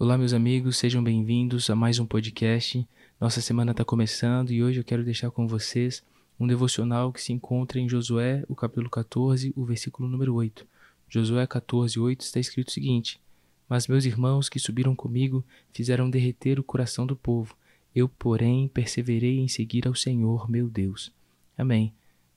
Olá, meus amigos, sejam bem-vindos a mais um podcast. Nossa semana está começando e hoje eu quero deixar com vocês um devocional que se encontra em Josué, o capítulo 14, o versículo número 8. Josué 14, 8 está escrito o seguinte: Mas meus irmãos que subiram comigo fizeram derreter o coração do povo. Eu, porém, perseverei em seguir ao Senhor, meu Deus. Amém.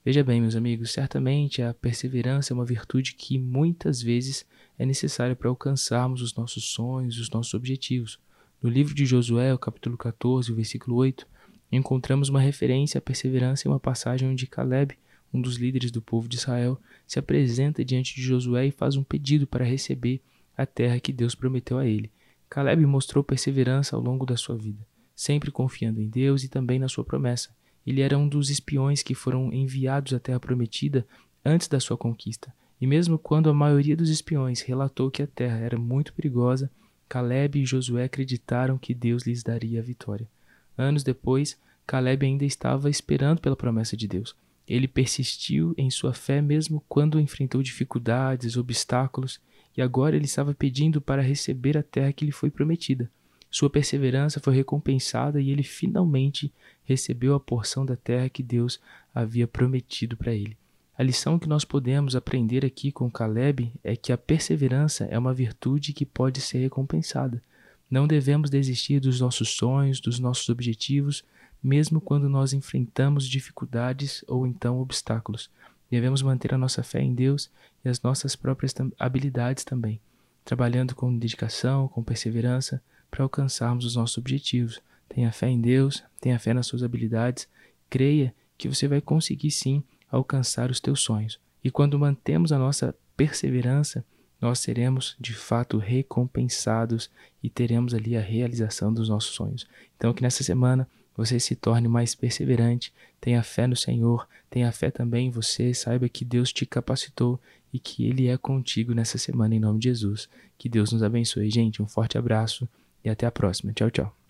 Veja bem, meus amigos, certamente a perseverança é uma virtude que muitas vezes é necessária para alcançarmos os nossos sonhos, os nossos objetivos. No livro de Josué, capítulo 14, o versículo 8, encontramos uma referência à perseverança em uma passagem onde Caleb, um dos líderes do povo de Israel, se apresenta diante de Josué e faz um pedido para receber a terra que Deus prometeu a ele. Caleb mostrou perseverança ao longo da sua vida, sempre confiando em Deus e também na sua promessa. Ele era um dos espiões que foram enviados à Terra Prometida antes da sua conquista. E mesmo quando a maioria dos espiões relatou que a terra era muito perigosa, Caleb e Josué acreditaram que Deus lhes daria a vitória. Anos depois, Caleb ainda estava esperando pela promessa de Deus. Ele persistiu em sua fé mesmo quando enfrentou dificuldades, obstáculos, e agora ele estava pedindo para receber a terra que lhe foi prometida. Sua perseverança foi recompensada e ele finalmente recebeu a porção da terra que Deus havia prometido para ele. A lição que nós podemos aprender aqui com Caleb é que a perseverança é uma virtude que pode ser recompensada. Não devemos desistir dos nossos sonhos, dos nossos objetivos, mesmo quando nós enfrentamos dificuldades ou então obstáculos. Devemos manter a nossa fé em Deus e as nossas próprias habilidades também, trabalhando com dedicação, com perseverança, para alcançarmos os nossos objetivos. Tenha fé em Deus, tenha fé nas suas habilidades, creia que você vai conseguir sim alcançar os teus sonhos. E quando mantemos a nossa perseverança, nós seremos de fato recompensados e teremos ali a realização dos nossos sonhos. Então, que nessa semana você se torne mais perseverante, tenha fé no Senhor, tenha fé também em você, saiba que Deus te capacitou e que Ele é contigo nessa semana, em nome de Jesus. Que Deus nos abençoe. Gente, um forte abraço e até a próxima. Tchau, tchau.